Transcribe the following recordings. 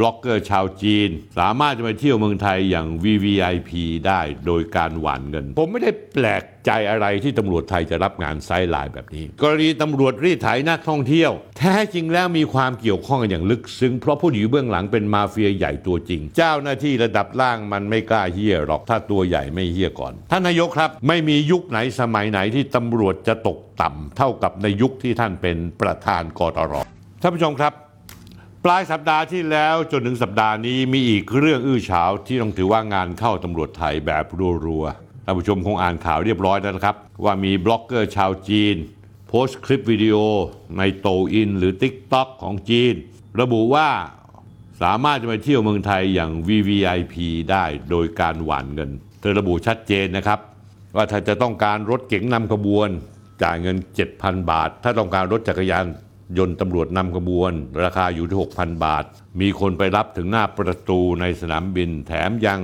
บล็อกเกอร์ชาวจีน สามารถจะมาเที่ยวเมืองไทยอย่าง VVIP ได้โดยการหว่านเงิน ผมไม่ได้แปลกใจอะไรที่ตำรวจไทยจะรับงาน sideline แบบนี้ กรณีตำรวจรีดไถนักท่องเที่ยว แท้จริงแล้วมีความเกี่ยวข้องกันอย่างลึกซึ้งเพราะผู้อยู่เบื้องหลังเป็นมาเฟียใหญ่ตัวจริง เจ้าหน้าที่ระดับล่างมันไม่กล้าเฮี้ยหรอกถ้าตัวใหญ่ไม่เฮี้ยก่อนท่านนายกครับ ไม่มียุคไหนสมัยไหนที่ตำรวจจะตกต่ำเท่ากับในยุคที่ท่านเป็นประธานกตรท่านผู้ชมครับ ปลายสัปดาห์ที่แล้วจนถึงสัปดาห์นี้มีอีกเรื่องอื้อฉาวที่ต้องถือว่างานเข้าตำรวจไทยแบบรัวๆท่านผู้ชมคงอ่านข่าวเรียบร้อยแล้วนะครับ ว่ามีบล็อกเกอร์ชาวจีน โพสต์คลิปวิดีโอในโต่วอิน หรือ TikTok ของจีน ระบุว่าสามารถจะมาเที่ยวเมืองไทยอย่าง VVIP ได้โดยการหว่านเงิน เธอระบุชัดเจนนะครับ ว่าถ้าจะต้องการรถเก๋งนำขบวน จ่ายเงิน 7,000 บาท ถ้าต้องการรถจักรยาน ยนต์ตำรวจนำขบวน ราคาอยู่ที่ 6,000 บาท มีคนไปรับถึงหน้าประตูในสนามบิน แถมยัง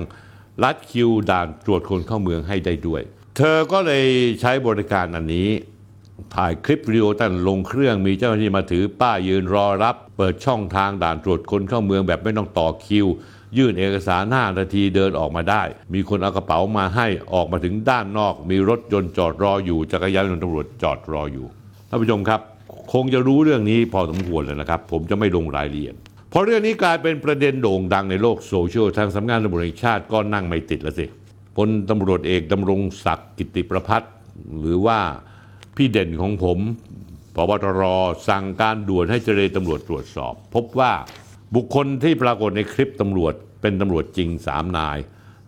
ลัดคิวด่านตรวจคนเข้าเมืองให้ได้ด้วย เธอก็เลยใช้บริการอันนี้ ถ่ายคลิปวิดีโอตั้งลงเครื่องมีเจ้าหน้าที่มาถือป้ายยืนรอรับ เปิดช่องทางด่านตรวจคนเข้าเมืองแบบไม่ต้องต่อคิว ยื่นเอกสาร5นาทีเดินออกมาได้ มีคนเอากระเป๋ามาให้ออกมาถึงด้านนอก มีรถยนต์จอดรออยู่จักรยานยนต์ตำรวจจอดรออยู่ท่านผู้ชมครับ คงจะรู้เรื่องนี้พอสมควรแล้วนะครับ ผมจะไม่ลงรายละเอียดเพราะเรื่องนี้กลายเป็นประเด็นโด่งดังในโลกโซเชียลทางสำนักงานตำรวจแห่งชาติก็นั่งไม่ติดแล้วสิพลตำรวจเอกดำรงศักดิ์กิตติประภัสร์หรือว่าพี่เด่นของผมผบตรสั่งการด่วนให้จเรตำรวจตรวจสอบ พบว่าบุคคลที่ปรากฏในคลิปตำรวจเป็นตำรวจจริง3นาย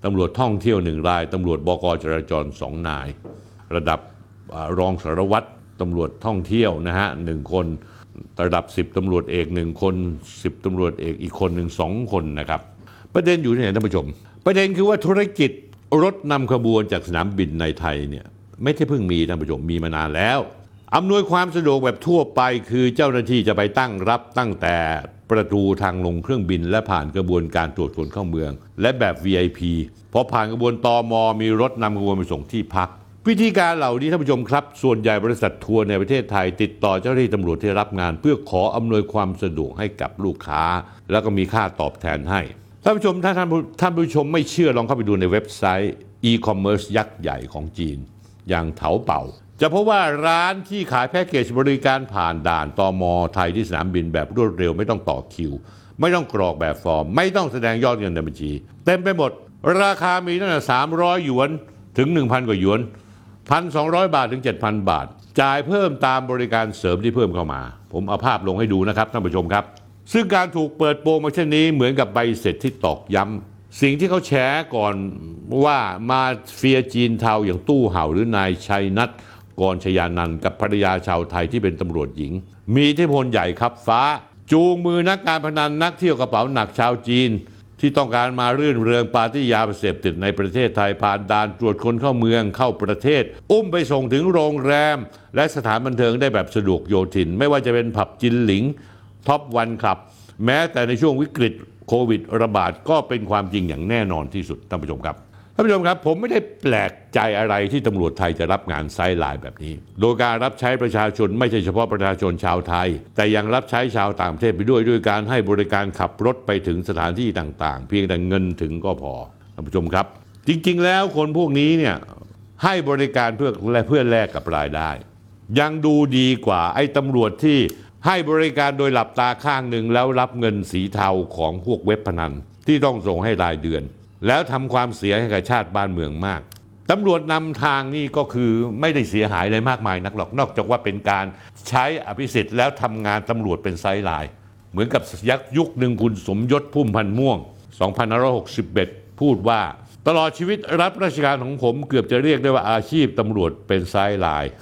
ตำรวจท่องเที่ยวหนึ่งรายตำรวจบกจราจรสองนาย ระดับอรองสารวัตร ตำรวจท่องเที่ยวนะฮะหนึ่งคนระดับ 10ตำรวจเอกหนึ่งคน 10ตำรวจเอกอีกคนหนึ่งสองคนนะครับ ประเด็นอยู่ที่ไหนท่านผู้ชม ประเด็นคือว่าธุรกิจรถนำขบวนจากสนามบินในไทยเนี่ยไม่ใช่เพิ่งมีท่านผู้ชมมีมานานแล้วอำนวยความสะดวกแบบทั่วไปคือเจ้าหน้าที่จะไปตั้งรับตั้งแต่ประตูทางลงเครื่องบิน และผ่านกระบวนการตรวจคนเข้าเมือง และแบบ VIP พอผ่านกระบวนตอมอมีรถนำขบวนไปส่งที่พัก วิธีการเหล่านี้ท่านผู้ชมครับ ส่วนใหญ่บริษัททัวร์ในประเทศไทย ติดต่อเจ้าหน้าที่ตำรวจที่รับงาน เพื่อขออำนวยความสะดวกให้กับลูกค้า แล้วก็มีค่าตอบแทนให้ ท่านผู้ชมถ้าท่านผู้ท่านผู้ชมไม่เชื่อลองเข้าไปดูในเว็บไซต์ e-commerce ยักษ์ใหญ่ของจีน อย่างเถาเป่า จะพบว่าร้านที่ขายแพ็กเกจบริการผ่านด่านตอมไทยที่สนามบินแบบรวดเร็วไม่ต้องต่อคิว ไม่ต้องกรอกแบบฟอร์ม ไม่ต้องแสดงยอดเงินในบัญชี เต็มไปหมด ราคามีตั้งแต่300หยวนถึง 1,000กว่าหยวน 1,200 บาทถึง 7,000 บาท จ่ายเพิ่มตามบริการเสริมที่เพิ่มเข้ามา ผมเอาภาพลงให้ดูนะครับท่านผู้ชมครับ ซึ่งการถูกเปิดโปงมาเช่นนี้เหมือนกับใบเสร็จที่ตอกย้ำสิ่งที่เขาแชร์ก่อนว่ามาเฟียจีนเทาอย่างตู้เห่าหรือนายชัยนัทกรชยานันกับภรรยาชาวไทยที่เป็นตำรวจหญิง มีอิทธิพลใหญ่ครับฟ้า จูงมือนักการพนันนักเที่ยวกระเป๋าหนักชาวจีน ที่ต้องการมารื่นเริงปาร์ตี้ยาเสพติดในประเทศไทยผ่านด่านตรวจคนเข้าเมืองเข้าประเทศ อุ้มไปส่งถึงโรงแรม และสถานบันเทิงได้แบบสะดวกโยทิน ไม่ว่าจะเป็นผับจินหลิงท็อปวันคลับ แม้แต่ในช่วงวิกฤตโควิดระบาดก็เป็นความจริงอย่างแน่นอนที่สุดท่านผู้ชมครับ ท่านผู้ชมครับผมไม่ได้แปลกใจอะไรที่ตำรวจไทยจะรับงาน sideline แบบนี้ โดยการรับใช้ประชาชนไม่ใช่เฉพาะประชาชนชาวไทย แต่ยังรับใช้ชาวต่างประเทศไปด้วยด้วยการให้บริการขับรถไปถึงสถานที่ต่างๆ เพียงแต่เงินถึงก็พอท่านผู้ชมครับ จริงๆ แล้วคนพวกนี้เนี่ยให้บริการเพื่อและเพื่อแลกกับรายได้ ยังดูดีกว่าไอ้ตำรวจที่ให้บริการโดยหลับตาข้างหนึ่งแล้วรับเงินสีเทาของพวกเว็บพนันที่ต้องส่งให้รายเดือน แล้วทำความเสียให้กับชาติบ้านเมืองมากตำรวจนำทางนี่ก็คือไม่ได้เสียหายอะไรมากมายนักหรอกนอกจากว่าเป็นการใช้อภิสิทธิ์แล้วทำงานตำรวจเป็นไซไลน์เหมือนกับยักษ์ยุคหนึ่งคุณสมยศพุ่มพันม่วง 2561 พูดว่า ตลอดชีวิตรับราชการของผมเกือบจะเรียกได้ว่าอาชีพตำรวจเป็นไซไลน์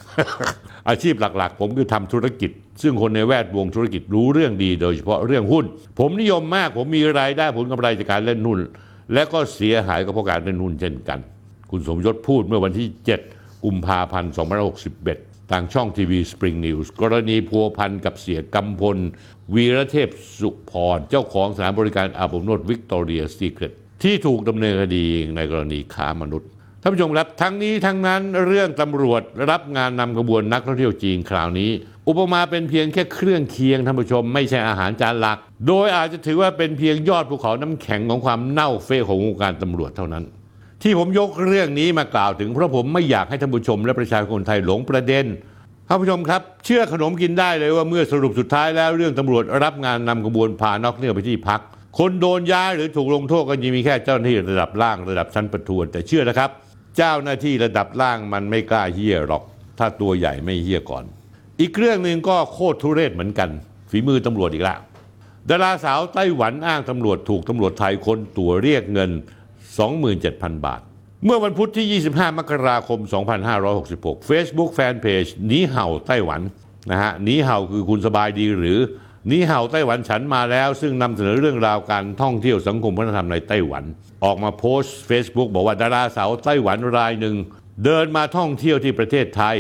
อาชีพหลักๆ ผมคือทำธุรกิจ ซึ่งคนในแวดวงธุรกิจรู้เรื่องดี โดยเฉพาะเรื่องหุ้น ผมนิยมมากผมมีรายได้ผลกำไรจากการเล่นหุ้น และก็เสียหายก็เพราะการเล่นหุ้นเช่นกัน คุณสมยศพูดเมื่อวันที่ 7 กุมภาพันธ์ 2561 ทางช่องทีวีสปริงนิวส์กรณีพัวพันกับเสียกำพล วีระเทพสุภรณ์ เจ้าของสถานบริการอาบอบนวดวิกตอเรียซีเครตที่ถูกดำเนินคดีในกรณีค้ามนุษย์ท่านผู้ชมครับทั้งนี้ทั้งนั้นเรื่องตำรวจรับงานนำขบวนนักท่องเที่ยวจีนคราวนี้ อุปมาเป็นเพียงแค่เครื่องเคียงท่านผู้ชม ไม่ใช่อาหารจานหลัก โดยอาจจะถือว่าเป็นเพียงยอดภูเขาน้ำแข็งของความเน่าเฟะของวงการตำรวจเท่านั้น ที่ผมยกเรื่องนี้มากล่าวถึงเพราะผมไม่อยากให้ท่านผู้ชมและประชาชนไทยหลงประเด็นท่านผู้ชมครับ เชื่อขนมกินได้เลยว่าเมื่อสรุปสุดท้ายแล้วเรื่องตำรวจรับงานนำขบวนพานอกเนื่องไปที่พัก คนโดนย้ายหรือถูกลงโทษก็ยังมีแค่เจ้าหน้าที่ระดับล่างระดับชั้นประทวน แต่เชื่อนะครับ เจ้าหน้าที่ระดับล่างมันไม่กล้าเฮี้ยหรอก ถ้าตัวใหญ่ไม่เฮี้ยก่อน อีกเรื่องหนึ่งก็โคตรทุเรศเหมือนกัน ฝีมือตำรวจอีกแล้ว ดาราสาวไต้หวันอ้างตำรวจถูกตำรวจไทยคนตัวเรียกเงิน 27,000 บาท เมื่อวันพุธที่ 25 มกราคม 2566 Facebook Fanpage นีเห่าไต้หวันนะฮะนีเห่าคือคุณสบายดีหรือนีเห่าไต้หวันฉันมาแล้ว ซึ่งนำเสนอเรื่องราวการท่องเที่ยวสังคมวัฒนธรรมในไต้หวัน ออกมาโพสต์ Facebook บอกว่าดาราสาวไต้หวันรายหนึ่งเดินมาท่องเที่ยวที่ประเทศไทย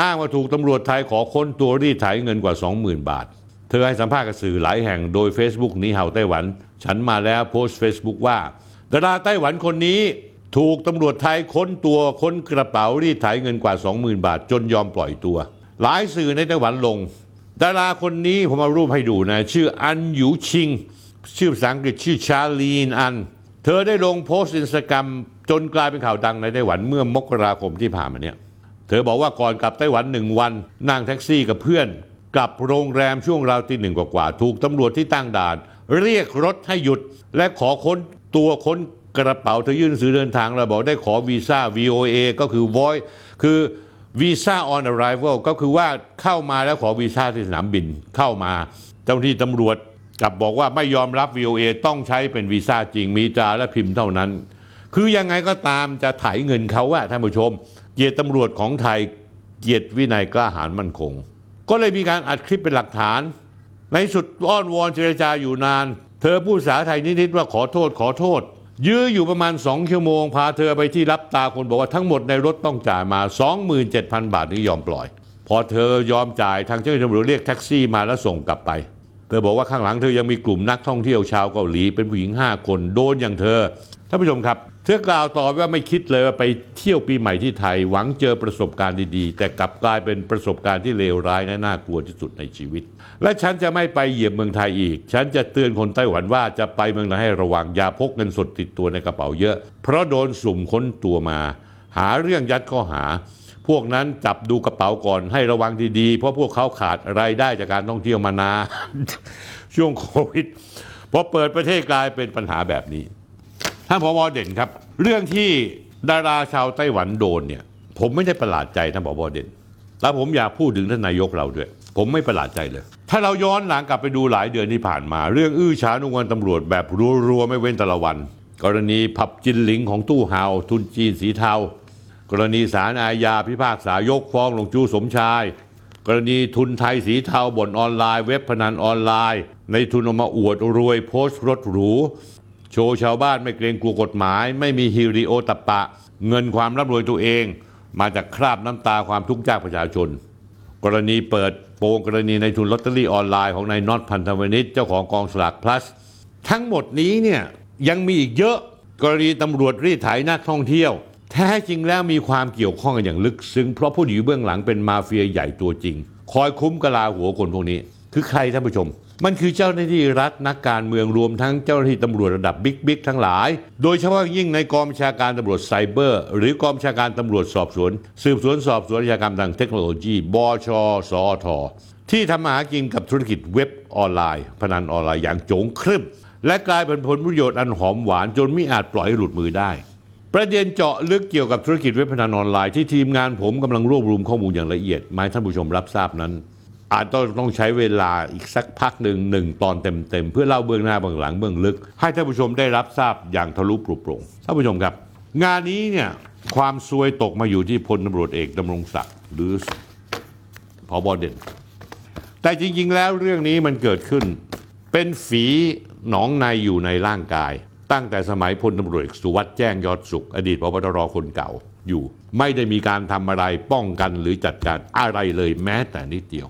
อ้างว่าถูกตำรวจไทยขอค้นตัวรีดไถเงินกว่า 20,000 บาท เธอให้สัมภาษณ์กับสื่อหลายแห่งโดย Facebook นีเห่าไต้หวัน ฉันมาแล้วโพสต์ Facebook ว่า ดาราไต้หวันคนนี้ถูกตำรวจไทยค้นตัวค้นกระเป๋ารีดไถเงินกว่า 20,000 บาท จนยอมปล่อยตัว หลายสื่อในไต้หวันลง ดาราคนนี้ผมเอารูปให้ดูนะ ชื่ออันหยูชิง ชื่อภาษาอังกฤษชื่อชาลีนอัน เธอได้ลงโพสต์อินสตาแกรมจนกลายเป็นข่าวดังในไต้หวันเมื่อมกราคมที่ผ่านมาเนี่ยเธอบอกว่าก่อนกลับไต้หวันหนึ่งวันนั่งแท็กซี่กับเพื่อน กลับโรงแรมช่วงราวตีหนึ่งกว่าๆถูกตำรวจที่ตั้งด่าน เรียกรถให้หยุด และขอค้นตัวค้นกระเป๋าเธอยื่นหนังสือเดินทางแล้วบอกได้ขอวีซ่า VOA ก็คือ voice คือวีซ่า on arrival ก็คือว่าเข้ามาแล้วขอวีซ่าที่สนามบินเข้ามา เจ้าหน้าที่ตำรวจกลับบอกว่าไม่ยอมรับ VOA ต้องใช้เป็นวีซ่าจริงมีตราและพิมพ์เท่านั้น คือยังไงก็ตามจะไถเงินเขาอะท่านผู้ชม เกียรติตำรวจของไทยเกียรติวินัยกล้าหาญมั่นคง ก็เลยมีการอัดคลิปเป็นหลักฐาน ในสุดอ้อนวอนเจรจาอยู่นาน เธอพูดภาษาไทยนิดๆว่าขอโทษขอโทษ ยื้ออยู่ประมาณ2ชั่วโมง พาเธอไปที่รับตาคนบอกว่าทั้งหมดในรถต้องจ่ายมา 27,000 บาทนี่ยอมปล่อย พอเธอยอมจ่ายทางเจ้าหน้าที่ตำรวจเรียกแท็กซี่มาแล้วส่งกลับไป เธอบอกว่าข้างหลังเธอยังมีกลุ่มนักท่องเที่ยวชาวเกาหลีเป็นผู้หญิง5คนโดนอย่างเธอท่านผู้ชมครับ เธอกล่าวต่อว่าไม่คิดเลยว่าไปเที่ยวปีใหม่ที่ไทย หวังเจอประสบการณ์ดีๆ แต่กลับกลายเป็นประสบการณ์ที่เลวร้ายและน่ากลัวที่สุดในชีวิต และฉันจะไม่ไปเหยียบเมืองไทยอีก ฉันจะเตือนคนไต้หวันว่าจะไปเมืองไทยให้ระวังอย่าพกเงินสดติดตัวในกระเป๋าเยอะ เพราะโดนสุ่มค้นตัวมา หาเรื่องยัดข้อหา พวกนั้นจับดูกระเป๋าก่อนให้ระวังดีๆ เพราะพวกเขาขาดรายได้จากการท่องเที่ยวมานานช่วงโควิดพอเปิดประเทศกลายเป็นปัญหาแบบนี้ ท่านผบเด่นครับ เรื่องที่ดาราชาวไต้หวันโดนเนี่ยผมไม่ได้ประหลาดใจท่านผบเด่น แล้วผมอยากพูดถึงท่านนายกเราด้วย ผมไม่ประหลาดใจเลย ถ้าเราย้อนหลังกลับไปดูหลายเดือนที่ผ่านมา เรื่องอื้อฉาวนุวันตำรวจแบบรัวๆไม่เว้นแต่ละวัน กรณีผับจินหลิงของตู้ห่าวทุนจีนสีเทา กรณีศาลอาญาพิพากษายกฟ้องหลงจู๊สมชายกรณีทุนไทยสีเทาบ่อนออนไลน์ เว็บพนันออนไลน์ นายทุนออกมาอวดรวยโพสต์รถหรู โชว์ชาวบ้านไม่เกรงกลัวกฎหมาย ไม่มีหิริโอตตัปปะ เงินความร่ำรวยตัวเอง มาจากคราบน้ำตาความทุกข์ยากประชาชน กรณีเปิดโปงกรณีนายทุนลอตเตอรี่ออนไลน์ของนายน็อตพันธ์ธวัชเจ้าของกองสลากพลัส ทั้งหมดนี้เนี่ยยังมีอีกเยอะกรณีตำรวจรีดไถนักท่องเที่ยว แท้จริงแล้วมีความเกี่ยวข้องกันอย่างลึกซึ้งเพราะผู้อยู่เบื้องหลังเป็นมาเฟียใหญ่ตัวจริง คอยคุ้มกลาหัวคนพวกนี้ คือใครท่านผู้ชม มันคือเจ้าหน้าที่รัฐนักการเมืองรวมทั้งเจ้าหน้าที่ตำรวจระดับบิ๊กบิ๊กทั้งหลาย โดยเฉพาะยิ่งในกองบัญชาการตำรวจไซเบอร์ หรือกองบัญชาการตำรวจสอบสวน สืบสวนสอบสวนอาชญากรรมทางเทคโนโลยีบชสอทที่ทำมาหากินกับธุรกิจเว็บออนไลน์ พนันออนไลน์อย่างโจงครึมและกลายเป็นผลประโยชน์อันหอมหวานจนไม่อาจปล่อยให้หลุดมือได้ ประเด็นเจาะลึกเกี่ยวกับธุรกิจเว็บพนันออนไลน์ที่ทีมงานผมกำลังรวบรวมข้อมูลอย่างละเอียดมาให้ท่านผู้ชมรับทราบนั้น อาจต้องต้องใช้เวลาอีกสักพักหนึ่งหนึ่งตอนเต็มๆ เพื่อเล่าเบื้องหน้าเบื้องหลังเบื้องลึก ให้ท่านผู้ชมได้รับทราบอย่างทะลุปลุโปร่งท่านผู้ชมครับ งานนี้เนี่ยความซวยตกมาอยู่ที่พลตำรวจเอกดำรงศักดิ์หรือพบอเด่น แต่จริงๆแล้วเรื่องนี้มันเกิดขึ้น เป็นฝีหนองในอยู่ในร่างกาย ตั้งแต่สมัยพลตำรวจสุวัสด์แจ้งยอดสุข อดีตพบตรคนเก่าอยู่ ไม่ได้มีการทำอะไรป้องกันหรือจัดการอะไรเลยแม้แต่นิดเดียว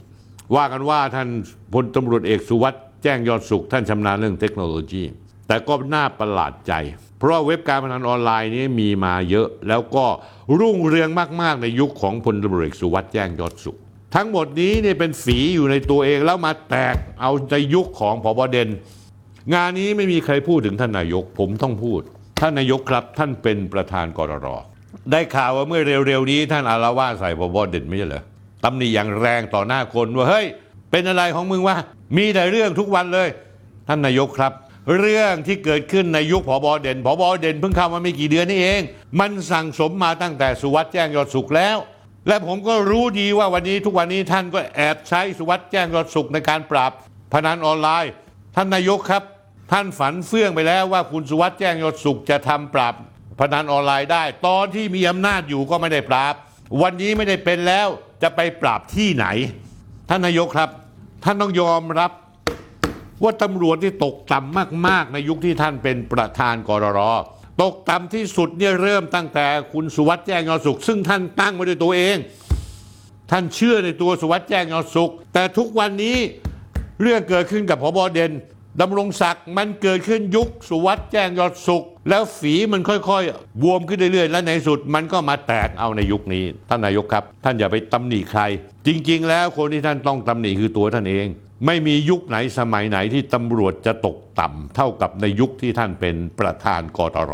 ว่ากันว่าท่านพลตำรวจเอกสุวัสด์แจ้งยอดสุขท่านชำนาญเรื่องเทคโนโลยี แต่ก็น่าประหลาดใจ เพราะว่าเว็บการพนันออนไลน์นี้มีมาเยอะ แล้วก็รุ่งเรืองมาก ๆ ในยุคของพลตำรวจเอกสุวัสด์แจ้งยอดสุข ทั้งหมดนี้เนี่ยเป็นฝีอยู่ในตัวเองแล้วมาแตกเอาในยุคของพบเด่นงานนี้ไม่มีใครพูดถึงท่านนายก ผมต้องพูด ท่านนายกครับท่านเป็นประธานกรรได้ข่าวว่าเมื่อเร็วๆนี้ท่านอารวาสใส่พบเด่นไม่ใช่เหรอ ตำหนิอย่างแรงต่อหน้าคนว่าเฮ้ย เป็นอะไรของมึงวะมีแต่เรื่องทุกวันเลย ท่านนายกครับ เรื่องที่เกิดขึ้นในยุคผบเด่นผบเด่นเพิ่งเข้ามาไม่กี่เดือนนี่เอง มันสั่งสมมาตั้งแต่สุวัสด์แจ้งยอดสุขแล้ว และผมก็รู้ดีว่าวันนี้ทุกวันนี้ท่านก็แอบใช้สุวัสด์แจ้งยอดสุขในการปราบพนันออนไลน์ ท่านนายกครับ ท่านฝันเฟื่องไปแล้วว่าคุณสุวัสด์แจ้งยอดสุขจะทำปราบพนันออนไลน์ได้ ตอนที่มีอำนาจอยู่ก็ไม่ได้ปราบ วันนี้ไม่ได้เป็นแล้ว จะไปปราบที่ไหน ท่านนายกครับ ท่านต้องยอมรับว่าตำรวจที่ตกต่ำมากๆ ในยุคที่ท่านเป็นประธานกรรตกต่ำที่สุดเนี่ยเริ่มตั้งแต่คุณสุวัสด์แจ้งยอสุข ซึ่งท่านตั้งมาด้วยตัวเอง ท่านเชื่อในตัวสุวัสด์แจ้งยอสุข แต่ทุกวันนี้เรื่องเกิดขึ้นกับพบเด่น ดำรงศักดิ์มันเกิดขึ้นยุคสุวัสด์แจ้งยอดสุข แล้วฝีมันค่อยๆบวมขึ้นเรื่อยๆ และในสุดมันก็มาแตกเอาในยุคนี้ ท่านนายกครับ ท่านอย่าไปตำหนิใคร จริง ๆ แล้วคนที่ท่านต้องตำหนิคือตัวท่านเอง ไม่มียุคไหนสมัยไหนที่ตำรวจจะตกต่ำเท่ากับในยุคที่ท่านเป็นประธานกตร